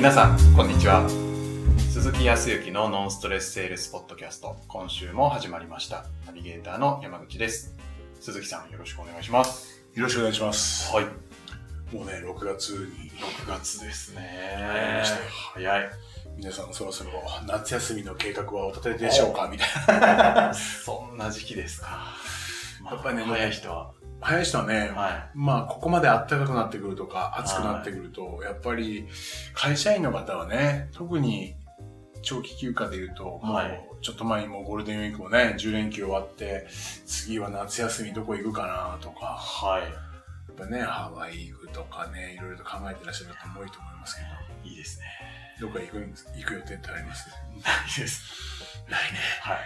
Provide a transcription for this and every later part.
皆さん、こんにちは。鈴木康之のノンストレスセールスポッドキャスト、今週も始まりました。ナビゲーターの山口です。鈴木さん、よろしくお願いします。よろしくお願いします。はい。もうね、6月に6月ですね。早い。皆さんそろそろ夏休みの計画はお立てでしょうか？みたいな。そんな時期ですか。まあやっぱりね早い人は。早い人はね、はまあ、ここまで暖かくなってくるとか、暑くなってくると、やっぱり、会社員の方はね、特に長期休暇で言うと、もうはい、ちょっと前にもうゴールデンウィークもね、10連休終わって、次は夏休みどこ行くかなとい。か、はやっぱね、ハワイ行くとかね、いろいろと考えてらっしゃる方も多いと思いますけど、い。いいですね。どこか行く行く予定ってあります？ないです。ないね。はい。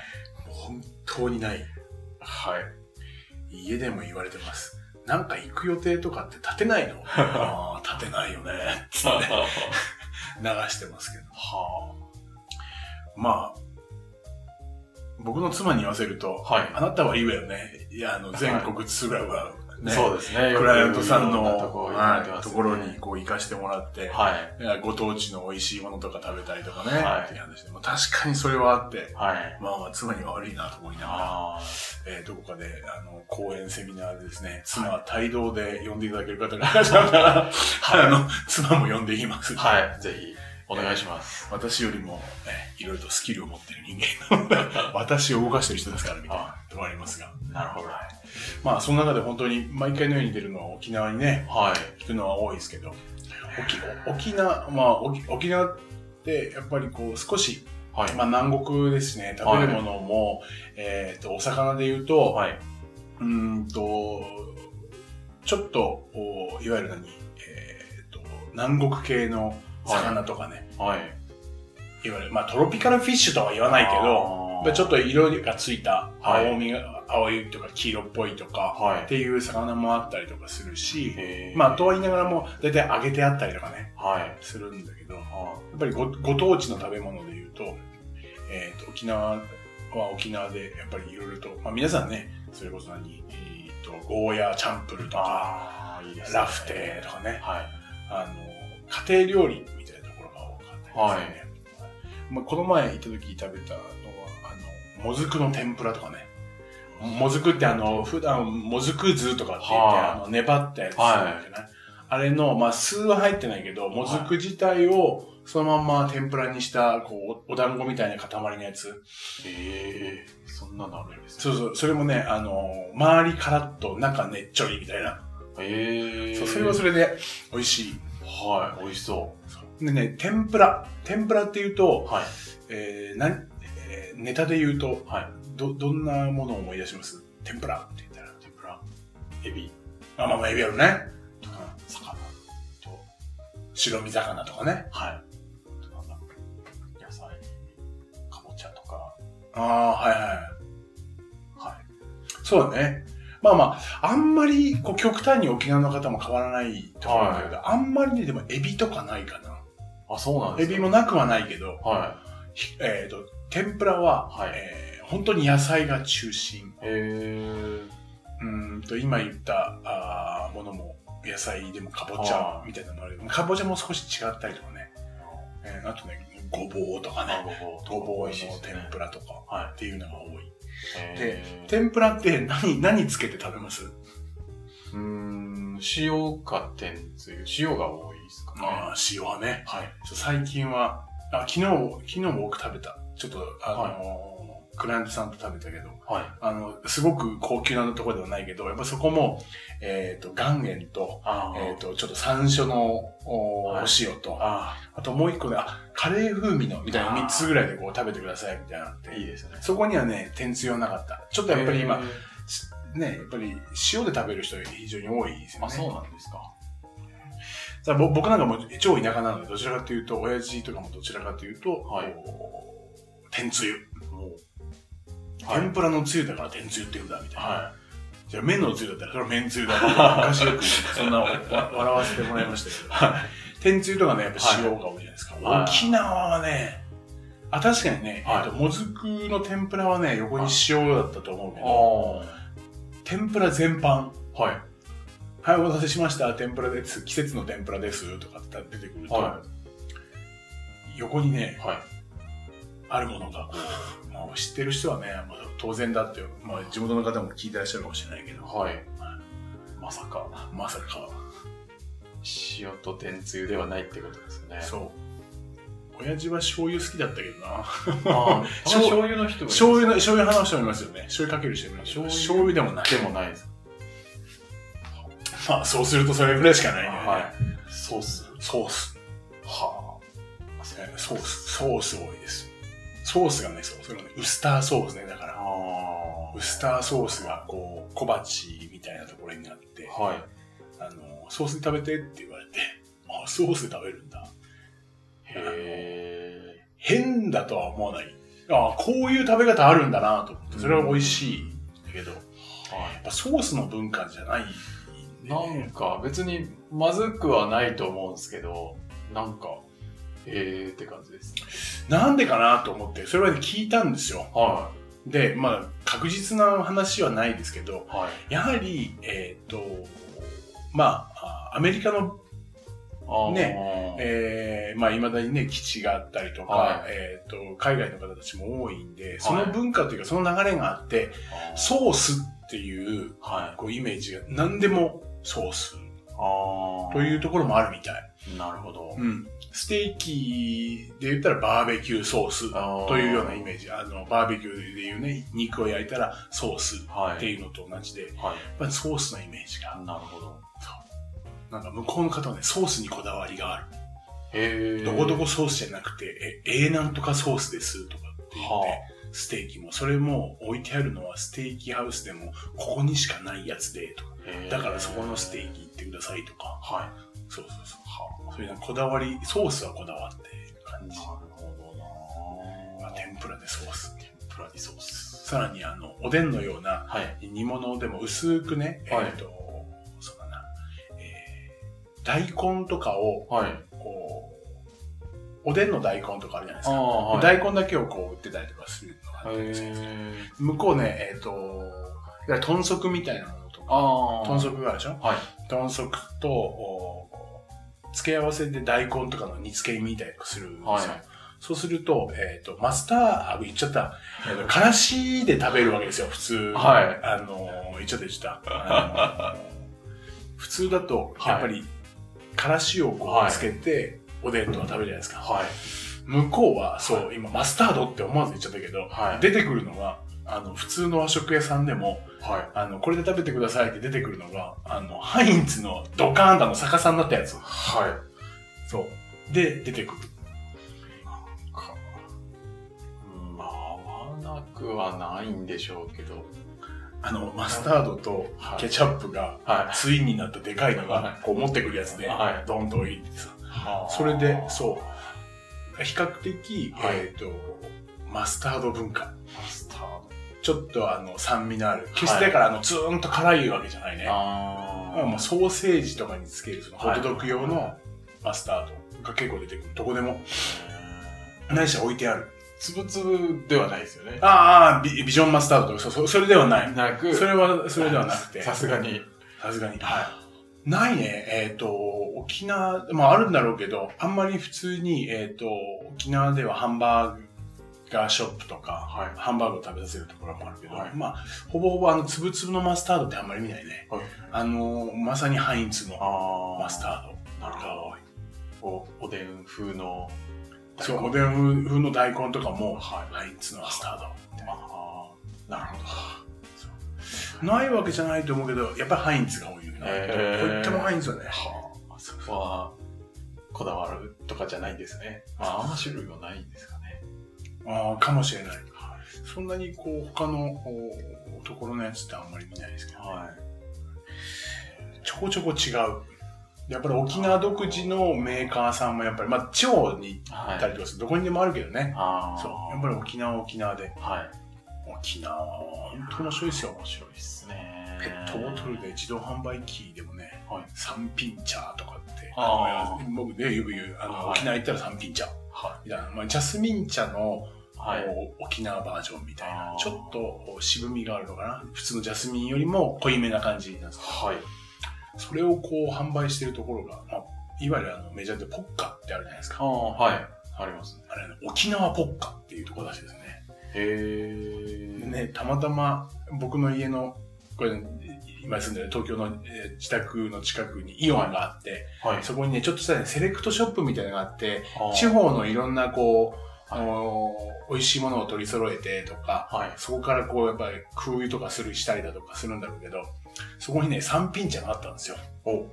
本当にない。はい。家でも言われてます。なんか行く予定とかって立てないの？ああ、立てないよね。つって 流してますけど。はまあ、僕の妻に言わせると、はいあなたはいいわよね。いや、あの、全国ツーラブは、あ。ね、そうですね。クライアントさんの、ところにこう行かしてもらって、はい。ご当地の美味しいものとか食べたりとかね、はいっていう話で、まあ、確かにそれはあって、はい。まあまあ妻には悪いなと思いながら、あえーどこかで、あの、講演セミナーでですね、妻は帯同で呼んでいただける方がいらっしゃるから、あの、妻も呼んでいきます。あ。はい。ぜひ、お願いします。私よりも、えいろいろとスキルを持っている人間なので、私を動かしている人ですから、みたいなところありますが。なるほど。まあ、その中で本当に毎回のように出るのは沖縄にね、はい。行くのは多いですけど、沖沖縄、まあ、沖沖縄ってやっぱりこう少し、はい。まあ南国ですね、食べるものも、えっ、と、お魚で言うと、はい。うーんと、ちょっと、おいわゆる何、えっ、と、南国系の魚とかね、はい。い、わゆる、まあトロピカルフィッシュとは言わないけど、まあちょっと色がついたはい青みが、青いとか黄色っぽいとか、はいっていう魚もあったりとかするし、まあとは言いながらも、だいたい揚げてあったりとかね、はい。するんだけど、やはっぱりごご当地の食べ物で言うと、えっ、と、沖縄は沖縄でやっぱりいろいろと、まあ皆さんね、それこそ何、えっ、と、ゴーヤーチャンプルとか、いいね。ラフテーとかね、はい。あの、家庭料理が多かったりですね。まあ、この前行った時食べたのは、あの、もずくの天ぷらとかね。もずくってあの、普段、もずく酢とかって言って、はいあの、粘ったやつじゃはいないあれの、まあ、酢は入ってないけど、もずく自体をそのまんま天ぷらにした、こう、お団子みたいな塊のやつ。ええそんなのあるんですね。そうそう、それもね、あの、周りカラッと中ねっちょりみたいな。ええそう、それはそれで美味しい。はい。美味しそでね、天ぷら。天ぷらっていうとう。、はい。えー、なん、えーネタで言うと、はい。ど、どんなものを思い出します？天ぷらって言ったら。天ぷら。エビ。あ、まあまあ、エビあるね。とか、魚。と、白身魚とかね。はい。野菜。かぼちゃとか。ああ、はいはい。はい。そうだね。まあまあ、あんまり、こう、極端に沖縄の方も変わらないと思うんだけど、あんまりね、でも、エビとかないかな。あ、そうなんですか？エビもなくはないけど、はひえっ、と、天ぷらは、はいえー本当に野菜が中心。い。へえうーんと、今言ったあーものも、野菜でもかぼちゃはいみたいなのもあるけど、かぼちゃも少し違ったりとかね。えーあとね、ごぼうとかね。ごぼうの天ぷらとかはっていうのが多い。い。へー天ぷらって何、何つけて食べます？うーん、塩か天つゆ。塩が多いですかね。ああ、塩はね。はい。最近は、あ、昨日、昨日も僕食べた。ちょっと、あのークライアントさんと食べたけど、はい。あの、すごく高級なところではないけど、やっぱそこも、えっ、と、岩塩と、えっ、と、ちょっと山椒のお,、はいお塩と、ああともう一個ね、あ、カレー風味の、みたいなあー3つぐらいでこう食べてください、みたいなってー、いいですね。そこにはね、天つゆはなかった。ちょっとやっぱり今ね、やっぱり塩で食べる人が非常に多いですよね。あ、そうなんですか。さあぼ僕なんかもう超田舎なので、どちらかというと、親父とかもどちらかというと、はい天つゆ。天ぷらのつゆだから天つゆって言うんだ、みたいな。はじゃあ麺のつゆだったらそれは麺つゆだって昔よく そんなわ 笑わせてもらいましたけど。天つゆとかね、やっぱ塩が多いじゃないですか。はい沖縄はね、あ、確かにね、はいえっと、もずくの天ぷらはね、横に塩だったと思うけい。ど、あ天ぷら全般、あ。はい。はい、お待たせしました。天ぷらです。季節の天ぷらです。とかって出てくると、は横にね、はい。あるものがこう、まあ、知ってる人はね、まあ、当然だって、まあ、地元の方も聞いてらっしゃるかもしれないけど、はい。まさか、まさか、塩と天つゆではないってことですよね。そう。親父は醤油好きだったけどな。ああ、醤醤油の人醤油の、醤油派の人もいますよね。醤油かける人もいます醤油でもない。でもないです。まあ、そうするとそれぐらいしかないよね。はい。ソース。ソース。はえーソース、ソース多いです。ソースがね、そう、それもね、ウスターソースね、だかあ。ら、あウスターソースがこう、小鉢みたいなところになって、あ。はい。あの、ソースで食べてって言われて、あ、ソースで食べる。へえ。変だとは思わない。あこういう食べ方あるんだなと思って、それは美味しいんだけど、やっはい。ぱソースの文化じゃないんで、なんか別にまずくはないと思うんですけど、なんか、えーって感じですね。なんでかなと思って、それはね聞いたんですよ。はで、まあ、確実な話はないですけど、い。はい。やはり、えっ、と、まあ、あアメリカの、あーねえーまあ、未だにね、基地があったりとか、はいえっ、と、海外の方たちも多いんで、その文化というか、その流れがあって、あーソースっていう、はい。こう、イメージが、何でもソースああ。というところもあるみたい。なるほど。うん。ステーキで言ったらバーベキューソースあーというようなイメージ。あの、バーベキューでいうね、肉を焼いたらソースはい。っていうのと同じで、やっはい。ぱりソースのイメージが。なるほど。なんか向こうの方はね、ソースにこだわりがある。へえ。どこどこソースじゃなくて、え、A なんとかソースですとかって言って、はステーキも、それも置いてあるのはステーキハウスでも、ここにしかないやつで、とか。だからそこのステーキ行ってくださいとか。はそうそうそう。い。はそういうこだわり、ソースはこだわってるあ。感じ。なるほどなまあ、天ぷらでソース。天ぷらにソース。さらにあの、おでんのようなはい。煮物でも薄くね、はいえっ、ー、大根とかを、はい。こう、おでんの大根とかあるじゃないですか。はい。大根だけをこう売ってたりとかするのがあるんですよ。へ向こうね、えっ、と、いわ豚足みたいなものとか。豚足があるでしょ？はい。豚足と、お付け合わせで大根とかの煮付けみたいとかするんですよ。はいそうすると、えっ、と、マスター、あ、言っちゃった。え からしで食べるわけですよ、普通。はいあのー、言っちゃった言っちゃった。あのー普通だと、やっぱり、からしをこはいうつけて、おでんとか食べるじゃないですか。はい。向こうは、そう、今、マスタードって思わず言っちゃったけど、はい。出てくるのが、あの、普通の和食屋さんでも、はい。あの、これで食べてくださいって出てくるのが、あの、ハインツのドカーンとあの逆さになったやつ。はい。そう。で、出てくる。か。うんまあ、合わなくはないんでしょうけど。あの、マスタードとはいケチャップが、はツインになったでかいのはが、こう持ってくるやつではい、ドンと置いてさ。い。それで、そう。比較的、はいえっ、と、マスタード文化。マスタード。ちょっとあの、酸味のある。決してだから、あの、ツーンと辛いわけじゃないね。あまあもうソーセージとかにつける、そのホはいットドッグ用のマスタードが結構出てくる。どこでも、何しろ置いてある。つぶつぶではないですよね。ああ、ビビジョンマスタードとか、そうそれではない。なく、それは、それではなくて。さすがに。さすがに。はい。ないね。えっ、と、沖縄、まああるんだろうけど、あんまり普通に、えっ、と、沖縄ではハンバーガーショップとか、はい。ハンバーグを食べさせるところもあるけど、はいまあ、ほぼほぼあの、つぶつぶのマスタードってあんまり見ないね。はいあの、まさにハインツのあマスタードなるほどが多い。おおでん風のそう、おでん風の大根とかも、はハインツのマスタード。ああ、なるほど。ないわけじゃないと思うけど、やっぱりハインツが多いよね。へーこういってもハインツはね。はあ、そこは、こだわるとかじゃないんですね。まあ、あんま種類はないんですかね。ああ、かもしれない。そんなにこう、他のおところのやつってあんまり見ないですけど、ねはい。ちょこちょこ違う。やっぱり沖縄独自のメーカーさんもやっぱり、まあ地方に行はい。ったりとかする、どこにでもあるけどね。ああ。そう。やっぱり沖縄は沖縄で。はい。沖縄は本当面白いですよ。面白いですね。ペットボトルで自動販売機でもね、はいサンピンチャーとかって、あ僕ね、よく言う、あの、はい沖縄行ったらサンピンチャーはみたいな、まあ、ジャスミン茶の、い。はい。沖縄バージョンみたいなちょっと渋みがあるのかな。普通のジャスミンよりも濃いめな感じなんですけどはい。それをこう販売してるところが、まあ、いわゆるあのメジャーでポッカってあるじゃないですか。ああ、はい。ありますね。あれ、沖縄ポッカっていうところらしいですね。へでね、たまたま僕の家の、これ、今住んでる東京のえー自宅の近くにイオンがあって、はい。そこにね、ちょっとしたね、セレクトショップみたいなのがあって、地方のいろんなこう、あのー美味しいものを取り揃えてとか、はい。そこからこう、やっぱり空輸とかする、したりだとかするんだろうけど、そこにね、三品茶があったんですよ。お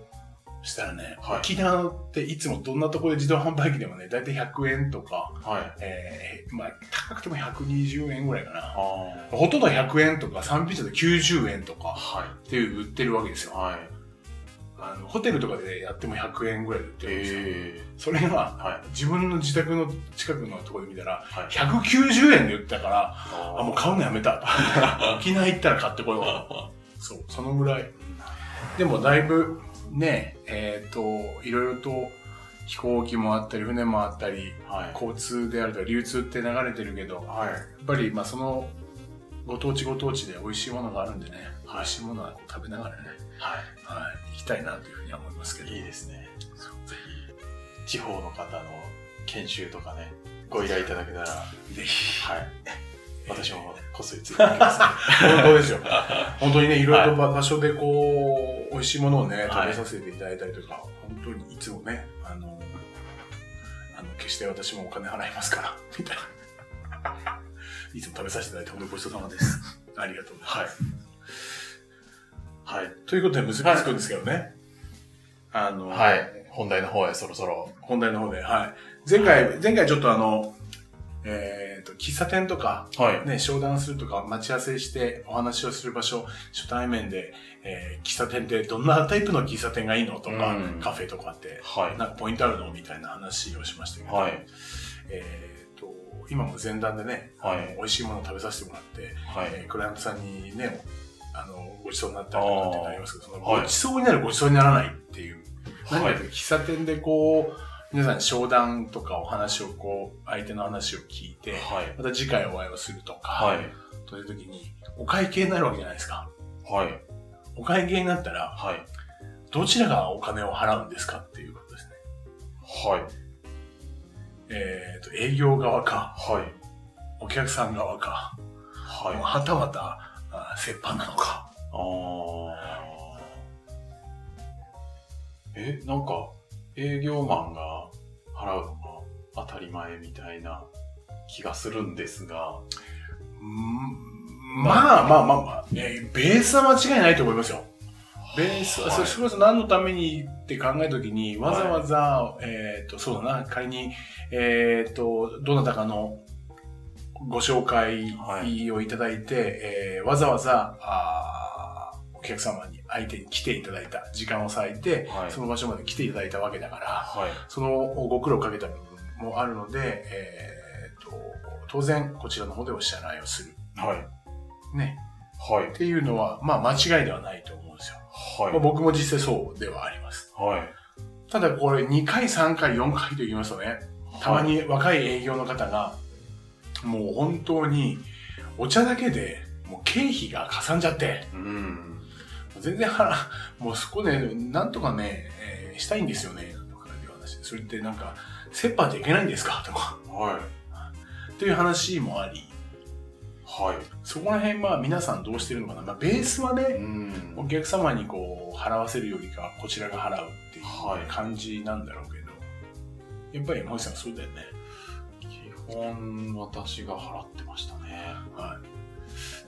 そしたらね、はい沖縄っていつもどんなところで自動販売機でもね、だいたい100円とか、はい。えー、まあ、高くても120円ぐらいかな。あほとんど100円とか、三品茶で90円とあ。かはっていう売ってるわけですい。よ。はい。あの、ホテルとかでやっても100円ぐらいで売ってるんですよ。えそれが、えはい。自分の自宅の近くのところで見たら、はい。190円で売ってたから、ああ、もう買うのやめた。沖縄行ったら買ってこよう。そう、そのぐらい。でもだいぶ、ね、えっ、と、いろいろと飛行機もあったり、船もあったり、はい。交通であるとか流通って流れてるけど、やはい。っぱり、まあその、ご当地ご当地で美味しいものがあるんでね、はい美味しいものは食べながらね、ははい、行きたいなというふうには思いますけど。い。いいですね。ぜひ、地方の方の研修とかね、ご依頼いただけたら、ぜひ。はい。私もこっそりついていきます、ね。本当ですよ。本当にね、いろいろと場場所でこう、美味しいものをね、はい食べさせていただいたりとか、本当にいつもね、あの、あの、決して私もお金払いますから、みたいな。いつも食べさせていただいて、本当にごちそうさまです。ありがとうございます。はい。ということで、結びつくんですけどね。あの、はい。本題の方へそろそろ。本題の方で、はい。前回、前回ちょっとあの、えっ、と、喫茶店とか、はい。ね、商談するとか、待ち合わせしてお話をする場所、初対面で、えー喫茶店ってどんなタイプの喫茶店がいいのとか、うんカフェとかって、はい。なんかポイントあるのみたいな話をしましたけど、はい。えっ、と、今も前段でね、はい美味しいものを食べさせてもらって、はい。えークライアントさんにね、あの、ごちそうになったりとかってなりますけど、そのはいごちそうになるごちそうにならないっていう、何かはい喫茶店でこう、皆さん商談とかお話をこう、相手の話を聞いて、はい。また次回お会いをするとか、はい。という時に、お会計になるわけじゃないですか。はい。お会計になったら、はい。どちらがお金を払うんですかっていうことですね。はい。えっ、と、営業側か、はい。お客さん側か、はい。はたまた、あ折半なのか。あーえ、なんか、営業マンが払うのが当たり前みたいな気がするんですが、うん。まあまあまあまあ、えーベースは間違いないと思いますよ。ベースは、はいそそれこそ何のためにって考えたときに、わざわざ、えっ、と、そうだな、仮に、えっ、と、どなたかのご紹介をいただいて、えーわざわざ、あ客様に、相手に来ていただいた、時間を割いて、はいその場所まで来ていただいたわけだから、はい。そのご苦労かけた部分もあるので、えっ、と、当然、こちらの方でお支払いをする。はい。ね。はいっ。ていうのは、まあ間違いではないと思うんですよ。はいまあ、。僕も実際そうではあります。はい。ただこれ2回、3回、4回と言いますとね、たまに若い営業の方が、もう本当にお茶だけでもう経費がかさんじゃって、うん。全然払、もうそこでなんとかね、えーしたいんですよね、とかいう話で。それってなんか、折半じゃいけないんですか？とか、はい。っていう話もあり、はい。そこら辺は皆さんどうしてるのかな？まあベースはね、うん。お客様にこう払わせるよりかはこちらが払うっていうはい感じなんだろうけど、やっぱり森さんそうだよね。基本、私が払ってましたね。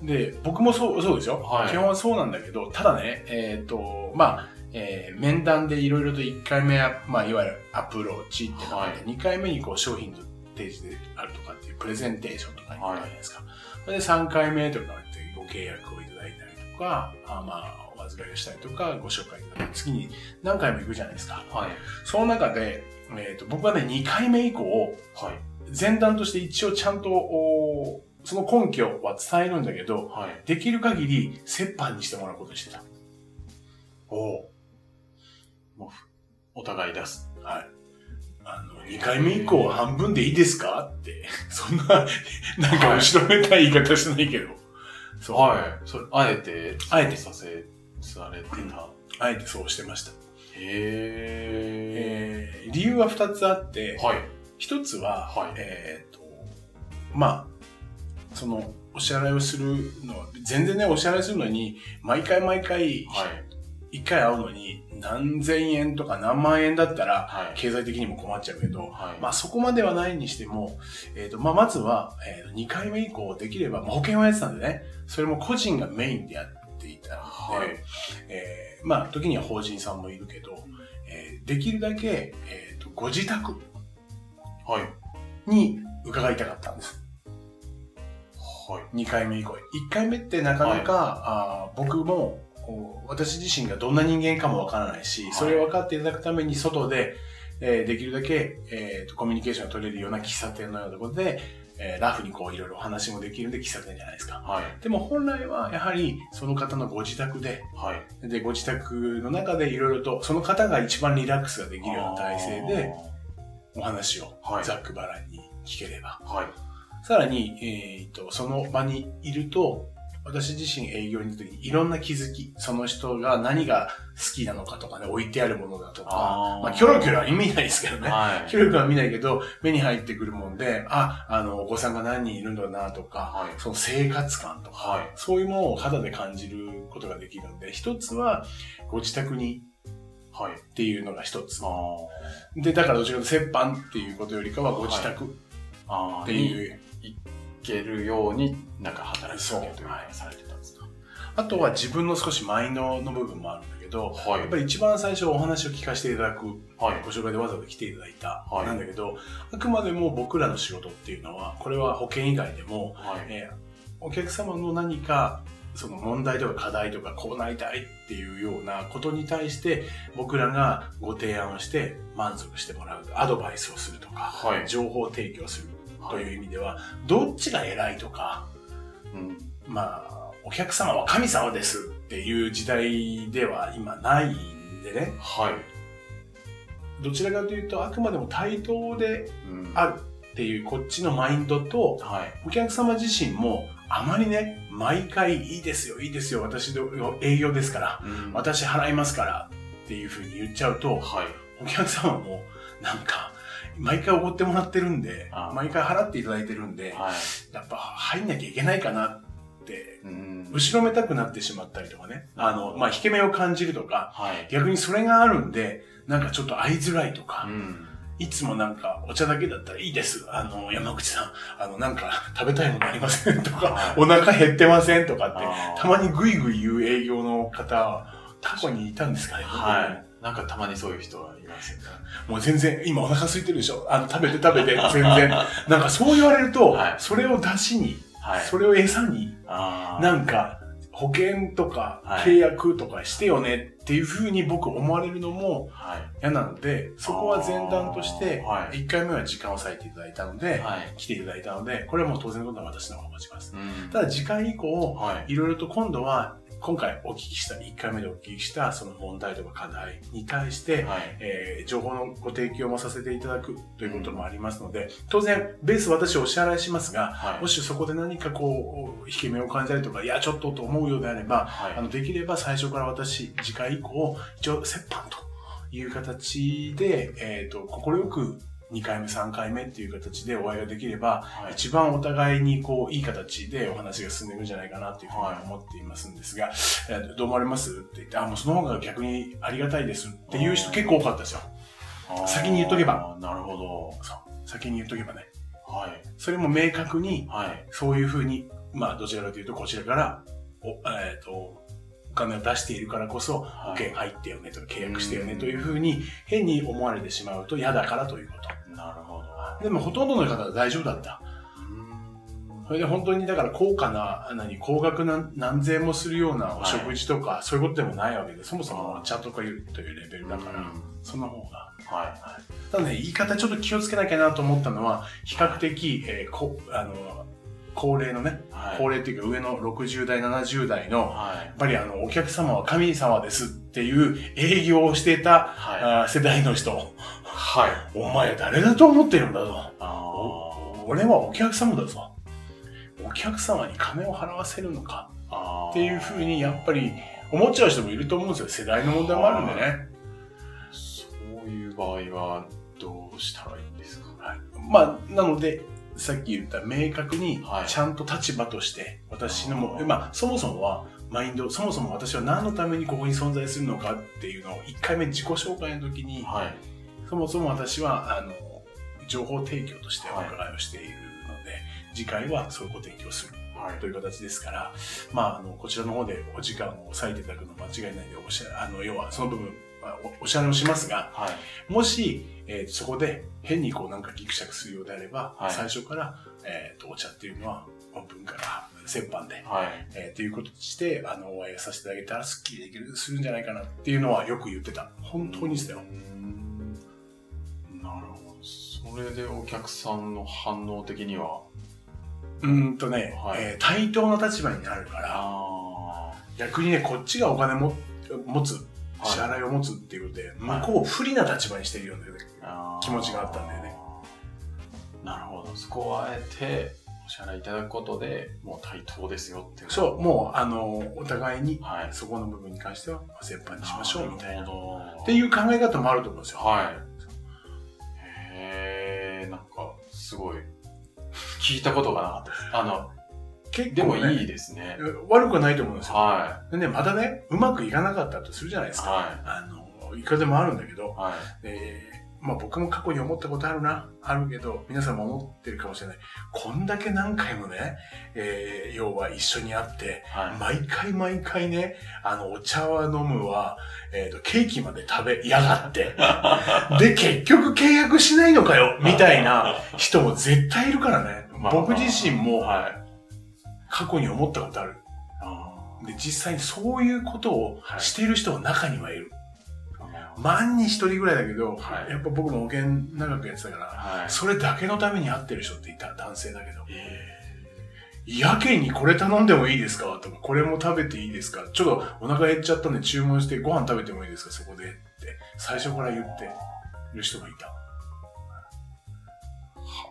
はい。で、僕もそう、そうですよ。はい基本はそうなんだけど、ただね、えっ、と、まあ、えー面談でいろいろと1回目は、まあ、いわゆるアプローチってのがあって、2回目にこう商品の提示であるとかっていうプレゼンテーションとかになるじゃないですか。それで3回目とかってご契約をいただいたりとか、あまあ、お預かりをしたりとか、ご紹介いただいたり、次に何回も行くじゃないですか。はい。その中で、えっ、と、僕はね、2回目以降、はい。前段として一応ちゃんと、おその根拠は伝えるんだけど、はい。できる限り折半にしてもらうことにしてた。おお。もうふ、お互い出す。はい。あの、2回目以降は半分でいいですか？って、そんな、なんか後ろめたい言い方しないけど。そう。はい。それ、あえて、あえてさせ、されてた。あえてそうしてました。へえー理由は2つあって、はい。一つは、はいえっ、と、まあ、その、お支払いをするのは、全然ね、お支払いするのに、毎回毎回、はい。一回会うのに、何千円とか何万円だったら、はい。経済的にも困っちゃうけど、はい。まあそこまではないにしても、えっ、と、まあまずは、えー、2回目以降できれば、まあ、保険をやってたんでね、それも個人がメインでやっていたので、はいえーまあ時には法人さんもいるけど、えーできるだけ、えっ、と、ご自宅はい。に伺いたかったんです。はい。2回目以降。1回目ってなかなか、あー僕も、私自身がどんな人間かもわからないし、はいそれを分かっていただくために外で、えーできるだけ、えーとコミュニケーションが取れるような喫茶店のようなところで、えーラフにこういろいろお話もできるんで喫茶店じゃないですか。はい。でも本来はやはりその方のご自宅で、はい。で、ご自宅の中でいろいろと、その方が一番リラックスができるような体制でお話をはいざっくばらんに聞ければ。はい。さらに、えっ、と、その場にいると、私自身営業に行った時にいろんな気づき、その人が何が好きなのかとかね、置いてあるものだとか、あーまあ、キョロキョロは見ないですけどね。はい。キョロキョロは見ないけど、目に入ってくるもんで、あ、あの、お子さんが何人いるんだなとか、はい。その生活感とか、はい。そういうものを肌で感じることができるんで、一つは、ご自宅にはい。っていうのが一つで、だからどちらかと折半っていうことよりかは、ご自宅っ。ていう、いけるように、なんか働きかけというかされてたんですか？あとは自分の少しマインドの部分もあるんだけど、はいやっぱり一番最初お話を聞かせていただく、はい。ご紹介でわざわざ来ていただいた、はいなんだけど、あくまでも僕らの仕事っていうのは、これは保険以外でも、はい。えーお客様の何か、その問題とか課題とかこうなりたいっていうようなことに対して僕らがご提案をして満足してもらうアドバイスをするとか、はい。情報提供するとはいいう意味では、どっちが偉いとか、うん。まあ、お客様は神様ですっていう時代では今ないんでね、はい。どちらかというとあくまでも対等でうんあるっていうこっちのマインドと、はい。お客様自身もあまりね、毎回いいですよ、いいですよ、私の営業ですから、うん私払いますからっていうふうに言っちゃうと、はい。お客様もなんか、毎回おごってもらってるんであ、毎回払っていただいてるんで、はい。やっぱ入んなきゃいけないかなってうん後ろめたくなってしまったりとかね。あの、まあ、引け目を感じるとか、はい。逆にそれがあるんで、なんかちょっと会いづらいとかう、ん。いつもなんかお茶だけだったらいいです。あの、山口さん、あの、なんか 食べたいものありませんとか、はいお腹減ってませんとかって、たまにグイグイ言う営業の方、過去にいたんですかね。はい。なんかたまにそういう人がいますよね。もう全然、今お腹空いてるでしょあの、食べて食べて、全然。なんかそう言われると、はいそれを出しに、はい。それを餌に、なんか、保険とかはい契約とかしてよねっていうふうに僕思われるのもはい。嫌なので、そこは前段としてあーは、い1回目は時間を割いていただいたので、はい。来ていただいたので、これはもう当然のことは私の方が持ちます。うんただ次回以降、はい。いろいろと今度は、今回お聞きした、1回目でお聞きしたその問題とか課題に対して、はい。えー情報のご提供もさせていただくということもありますので、当然、ベース私お支払いしますが、はいも。しそこで何かこう、引け目を感じたりとか、いや、ちょっとと思うようであれば、はいあの、できれば最初から私、次回以降、一応、折半という形で、えっ、と、快く2回目、3回目っていう形でお会いができれば、はい。一番お互いにこう、いい形でお話が進んでいくんじゃないかなっていうふうに思っていますんですが、えーどう思われますって言って、あ、もうその方が逆にありがたいですっていう人結構多かったですよ。先に言っとけば。なるほど。そう。先に言っとけばね。はい。それも明確に、はい。そういうふうに、まあ、どちらかというと、こちらから、お、えっ、と、お金を出しているからこそ、保はい険入ってよねとか、契約してよねというふうに、変に思われてしまうと嫌だからということ。なるほど。でも、ほとんどの方は大丈夫だった。うんそれで本当に、だから高価な、何、高額な何千もするようなお食事とか、そういうことでもないわけで、そもそもお茶とかいうというレベルだから、うんその方が。はただね、言い方ちょっと気をつけなきゃなと思ったのは、比較的、えーこ、あの、高齢のね、い。はい。高齢っていうか上の60代、70代の、はい。やっぱりあの、お客様は神様ですっていう営業をしていた、はい。世代の人、はい。お前誰だと思ってるんだぞ。俺はお客様だぞ。お客様に金を払わせるのかあ。っていうふうにやっぱり思っちゃう人もいると思うんですよ。世代の問題もあるんでね。そういう場合はどうしたらいいんですか？はいまあ、なので、さっき言った明確にはい。ちゃんと立場として私のも、まあそもそもはマインドそもそも私は何のためにここに存在するのかっていうのを1回目自己紹介の時にはい。そもそも私はあの情報提供としておはい伺いをしているので、次回はそういうご提供するはい。という形ですから、まあ、あのこちらの方でお時間を割いていただくの間違いないでおしゃあの要はその部分まあおお支払いをしますがはい。もし、えーそこで変にこうなんかギクシャクするようであれば、はい。最初から、えーとお茶っていうのは文化が折半で、はい。えーということにしてあのお会いさせてあげたらスッキリできるするんじゃないかなっていうのはよく言ってた。本当にですよ。なるほど。それでお客さんの反応的には、うーんとね、はい。えー対等な立場になるからあ逆にねこっちがお金も持つあ支払いを持つっていうことで、はい向こうを不利な立場にしてるような、気持ちがあったんだよね。なるほど。そこをあえてお支払いいただくことで、もう対等ですよっていう。そうもうあのお互いにはい。そこの部分に関しては折半にしましょうみたいなっていう考え方もあると思うんですよ。はい。へえ、なんか、すごい、聞いたことがなかったです。あの、結でも構、ね、いいですね。悪くはないと思うんですよ。はでね、またね、うまくいかなかったとするじゃないでい。すか。はあの、いくらでもあるんだけど、い。はい。えーまあ僕も過去に思ったことあるな、あるけど、皆さんも思ってるかもしれない。こんだけ何回もね、えー要は一緒に会って、はい。毎回毎回ね、あの、お茶は飲むわ、えっ、と、ケーキまで食べやがって。で、結局契約しないのかよ、みたいな人も絶対いるからね。まあ僕自身もはい。過去に思ったことある。あで、実際にそういうことをはいしている人は中にはいる。ー万に一人ぐらいだけど、はいやっぱ僕も保険長くやってたから、はい。それだけのために会ってる人っていた、男性だけど。えやけにこれ頼んでもいいですか？とか、これも食べていいですか？ちょっとお腹減っちゃったんで注文してご飯食べてもいいですか？そこでって、最初から言ってる人がいた。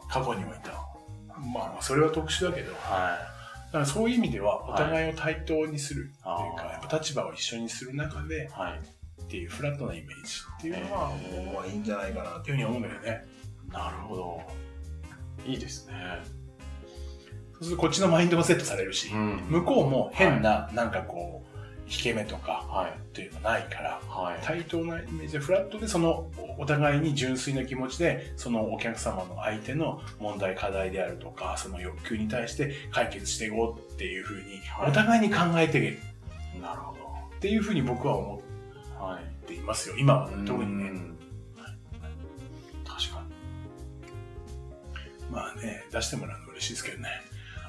過去にもいた。まあ、それは特殊だけど、だーはからそういう意味では、お互いを対等にするというか、あーやっぱ立場を一緒にする中で、い。はい。っていうフラットなイメージっていうのは、へー僕はいいんじゃないかなっていうふうに思うんだよね。なるほど。いいですね。そうするとこっちのマインドもセットされるし、ん向こうも変な、なんかこう、引け目とかはい。っていうのないから、はい。対等なイメージでフラットでそのお互いに純粋な気持ちでそのお客様の相手の問題課題であるとかその欲求に対して解決していこうっていうふうにはいお互いに考えていけるなるほど。っていうふうに僕は思はい。っていますよ今は特にねうん確かに。まあね出してもらうの嬉しいですけどね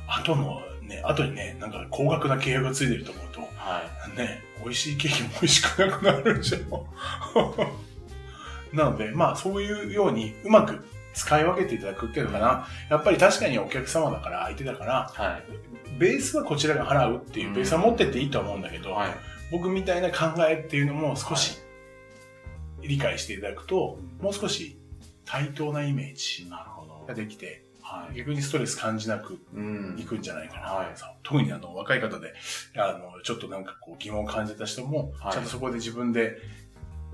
後のね後にねなんか高額な契約がついてると思うとはい。ね、美味しいケーキも美味しくなくなるでしょ。なので、まあそういうようにうまく使い分けていただくっていうのかな。やっぱり確かにお客様だから相手だから、はい。ベースはこちらが払うっていうベースは持ってっていいとは思うんだけど、はい。僕みたいな考えっていうのも少し理解していただくと、もう少し対等なイメージが。できて、はい。逆にストレス感じなくうんいくんじゃないかな。はいそう特にあの若い方で、あの、ちょっとなんかこう疑問を感じた人も、はいちゃんとそこで自分で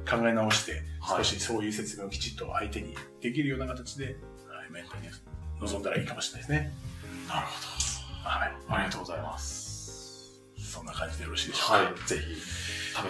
考え直して、はい少しそういう説明をきちっと相手にできるような形で、はい、メンターに臨んだらいいかもしれないですね。なるほはい。ど。ありがとうございます。そんな感じでよろしいでしょうか？はい。ぜひ、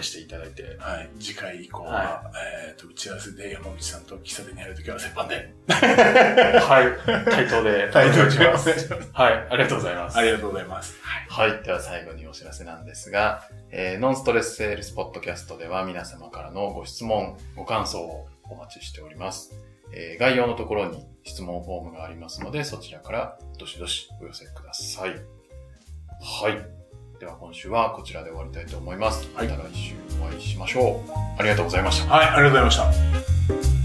試していただいて。はい。次回以降は、はえっ、と、打ち合わせで山口さんと喫茶店に入るときは折半で。はい。対等で。対等します。はい。ありがとうございます。ありがとうございます。はい。はい。では最後にお知らせなんですが、えーノンストレスセールスポッドキャストでは皆様からのご質問、ご感想をお待ちしております。えー概要のところに質問フォームがありますので、そちらからどしどしお寄せください。はい。では今週はこちらで終わりたいと思います。はいまた来週お会いしましょう。ありがとうございました。はい、ありがとうございました。